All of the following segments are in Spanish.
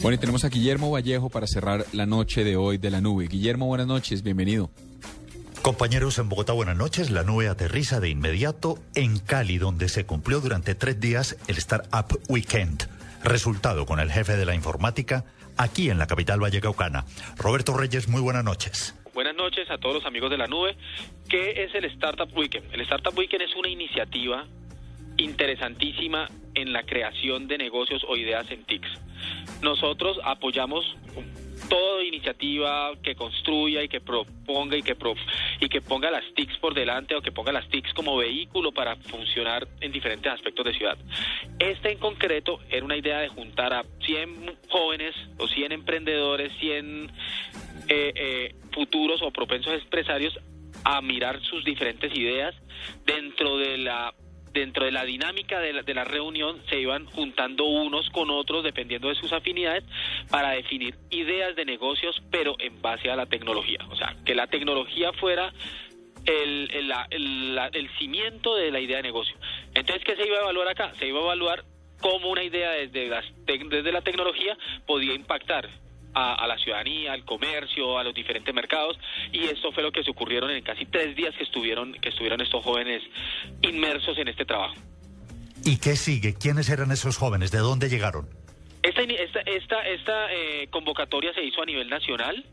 Bueno, y tenemos a Guillermo Vallejo para cerrar la noche de hoy de la nube. Guillermo, buenas noches, bienvenido. Compañeros en Bogotá, buenas noches. La nube aterriza de inmediato en Cali, donde se cumplió durante tres días el Startup Weekend. Resultado con el jefe de la informática aquí en la capital vallecaucana. Roberto Reyes, muy buenas noches. Buenas noches a todos los amigos de la nube. ¿Qué es el Startup Weekend? El Startup Weekend es una iniciativa interesantísima en la creación de negocios o ideas en TICs. Nosotros apoyamos toda iniciativa que construya y que proponga y que y que ponga las TICs por delante o que ponga las TICs como vehículo para funcionar en diferentes aspectos de ciudad. Este en concreto era una idea de juntar a 100 jóvenes o 100 emprendedores, 100 eh, eh, futuros o propensos empresarios a mirar sus diferentes ideas dentro de la dentro de la dinámica de la, de la, reunión se iban juntando unos con otros dependiendo de sus afinidades para definir ideas de negocios pero en base a la tecnología. O sea que la tecnología fuera el, el, el, el cimiento de la idea de negocio. Entonces qué se iba a evaluar acá se iba a evaluar cómo una idea desde, las, desde la tecnología podía impactar a, la ciudadanía, al comercio, a los diferentes mercados y esto fue lo que se ocurrieron en casi tres días que estuvieron que estuvieron estos jóvenes inmersos en este trabajo. ¿Y qué sigue? ¿Quiénes eran esos jóvenes? ¿De dónde llegaron? Esta, esta, esta, esta eh, convocatoria se hizo a nivel nacional.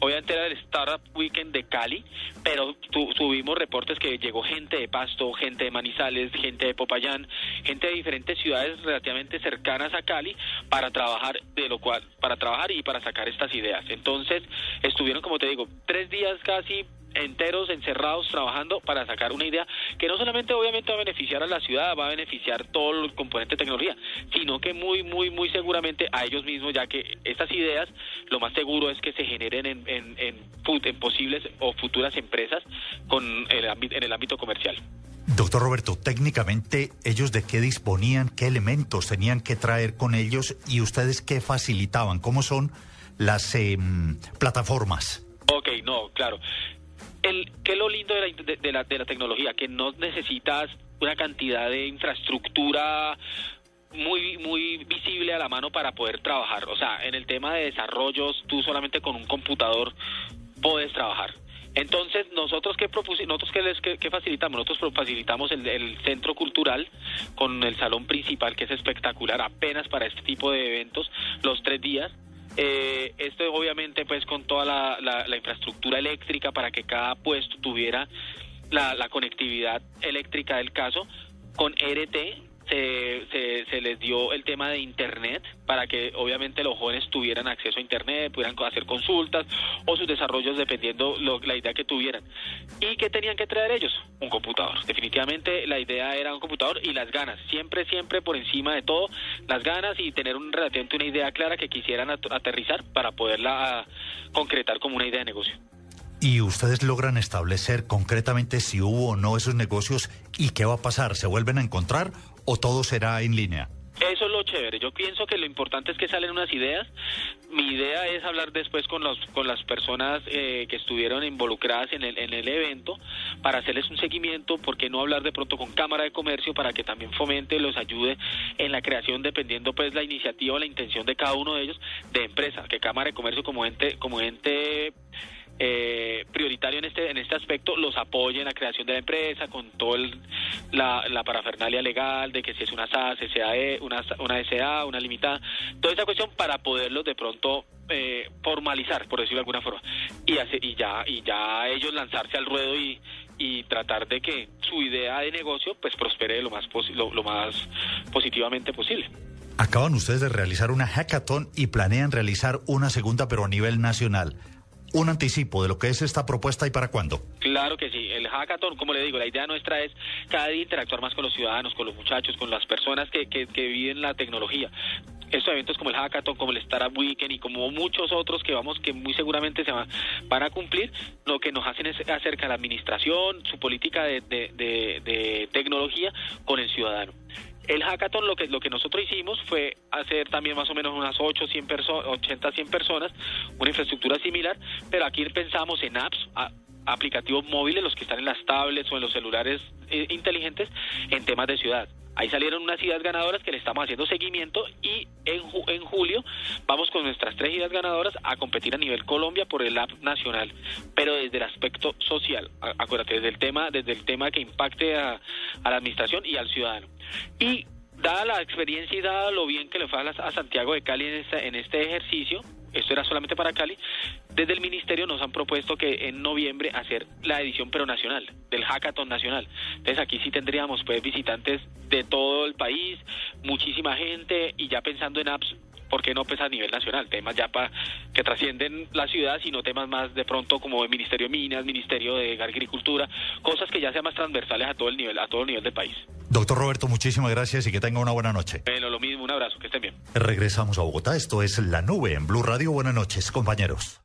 Obviamente era el Startup Weekend de Cali, pero tuvimos reportes que llegó gente de Pasto, gente de Manizales, gente de Popayán, gente de diferentes ciudades relativamente cercanas a Cali para trabajar de lo cual para trabajar y para sacar estas ideas. Entonces estuvieron, como te digo, tres días casi enteros encerrados trabajando para sacar una idea que no solamente obviamente va a beneficiar a la ciudad, va a beneficiar todo el componente de tecnología, sino que muy, muy, muy seguramente a ellos mismos, ya que estas ideas lo más seguro es que se generen en, en, en, posibles o futuras empresas con el, en el ámbito comercial. Doctor Roberto, técnicamente, ¿ellos de qué disponían? ¿Qué elementos tenían que traer con ellos? ¿Y ustedes qué facilitaban? ¿Cómo son las em, plataformas? Ok, no, claro el, ¿qué lo lindo de la, de, la, de la tecnología? Que no necesitas una cantidad de infraestructura muy muy visible a la mano para poder trabajar. O sea, en el tema de desarrollos, tú solamente con un computador puedes trabajar. Entonces, nosotros qué nosotros qué, les, qué, facilitamos? Nosotros facilitamos el, centro cultural con el salón principal que es espectacular apenas para este tipo de eventos los tres días eh, esto obviamente pues con toda la, la, infraestructura eléctrica para que cada puesto tuviera la, la conectividad eléctrica del caso, con RT se, se, les dio el tema de Internet para que obviamente los jóvenes tuvieran acceso a Internet, pudieran hacer consultas o sus desarrollos dependiendo lo, la idea que tuvieran. ¿Y qué tenían que traer ellos? Un computador. Definitivamente la idea era un computador y las ganas. Siempre, siempre por encima de todo, las ganas y tener un, relativamente una idea clara que quisieran aterrizar para poderla ah, concretar como una idea de negocio. ¿Y ustedes logran establecer concretamente si hubo o no esos negocios y qué va a pasar? ¿Se vuelven a encontrar o todo será en línea? Eso es lo chévere. Yo pienso que lo importante es que salen unas ideas. Mi idea es hablar después con los con las personas eh, que estuvieron involucradas en el, en el evento para hacerles un seguimiento. ¿Por qué no hablar de pronto con Cámara de Comercio para que también fomente, los ayude en la creación, dependiendo pues la iniciativa o la intención de cada uno de ellos, de empresa? Que Cámara de Comercio como ente como ente eh, prioritario en este en este aspecto los apoye en la creación de la empresa con toda la, la, parafernalia legal de que si es una SAS, SAE, una, una SA, una limitada, toda esa cuestión para poderlos de pronto eh, formalizar, por decirlo de alguna forma, y, hace, y ya y ya ellos lanzarse al ruedo y, y tratar de que su idea de negocio pues prospere lo más lo, lo más positivamente posible. Acaban ustedes de realizar una hackathon y planean realizar una segunda pero a nivel nacional un anticipo de lo que es esta propuesta y para cuándo? Claro que sí. El hackathon, como le digo, la idea nuestra es cada día interactuar más con los ciudadanos, con los muchachos, con las personas que, que, viven la tecnología. estos eventos como el Hackathon, como el Startup Weekend y como muchos otros que vamos que muy seguramente se van, van a cumplir, lo que nos hacen es acerca la administración, su política de, de tecnología con el ciudadano. El hackathon lo que lo que nosotros hicimos fue hacer también más o menos unas 8, 100 personas, 80, 100 personas, una infraestructura similar, pero aquí pensamos en apps, aplicativos móviles, los que están en las tablets o en los celulares eh, inteligentes, en temas de ciudad. Ahí salieron unas ideas ganadoras que le estamos haciendo seguimiento y en, en julio vamos con nuestras tres ideas ganadoras a competir a nivel Colombia por el app nacional, pero desde el aspecto social. Acuérdate, desde el tema, desde el tema que impacte a, la administración y al ciudadano. Y dada la experiencia y dada lo bien que le fue a, Santiago de Cali en en este ejercicio, esto era solamente para Cali, desde el ministerio nos han propuesto que en noviembre hacer la edición pero nacional, del hackathon nacional. Entonces aquí sí tendríamos pues visitantes de todo el país, muchísima gente y ya pensando en apps ¿por qué no pues a nivel nacional? Temas ya para que trascienden la ciudad, sino temas más de pronto como el Ministerio de Minas, Ministerio de Agricultura, cosas que ya sean más transversales a todo el nivel, a todo el nivel del país. Doctor Roberto, muchísimas gracias y que tenga una buena noche. Bueno, lo mismo, un abrazo, que estén bien. Regresamos a Bogotá, esto es La Nube en Blue Radio. Buenas noches, compañeros.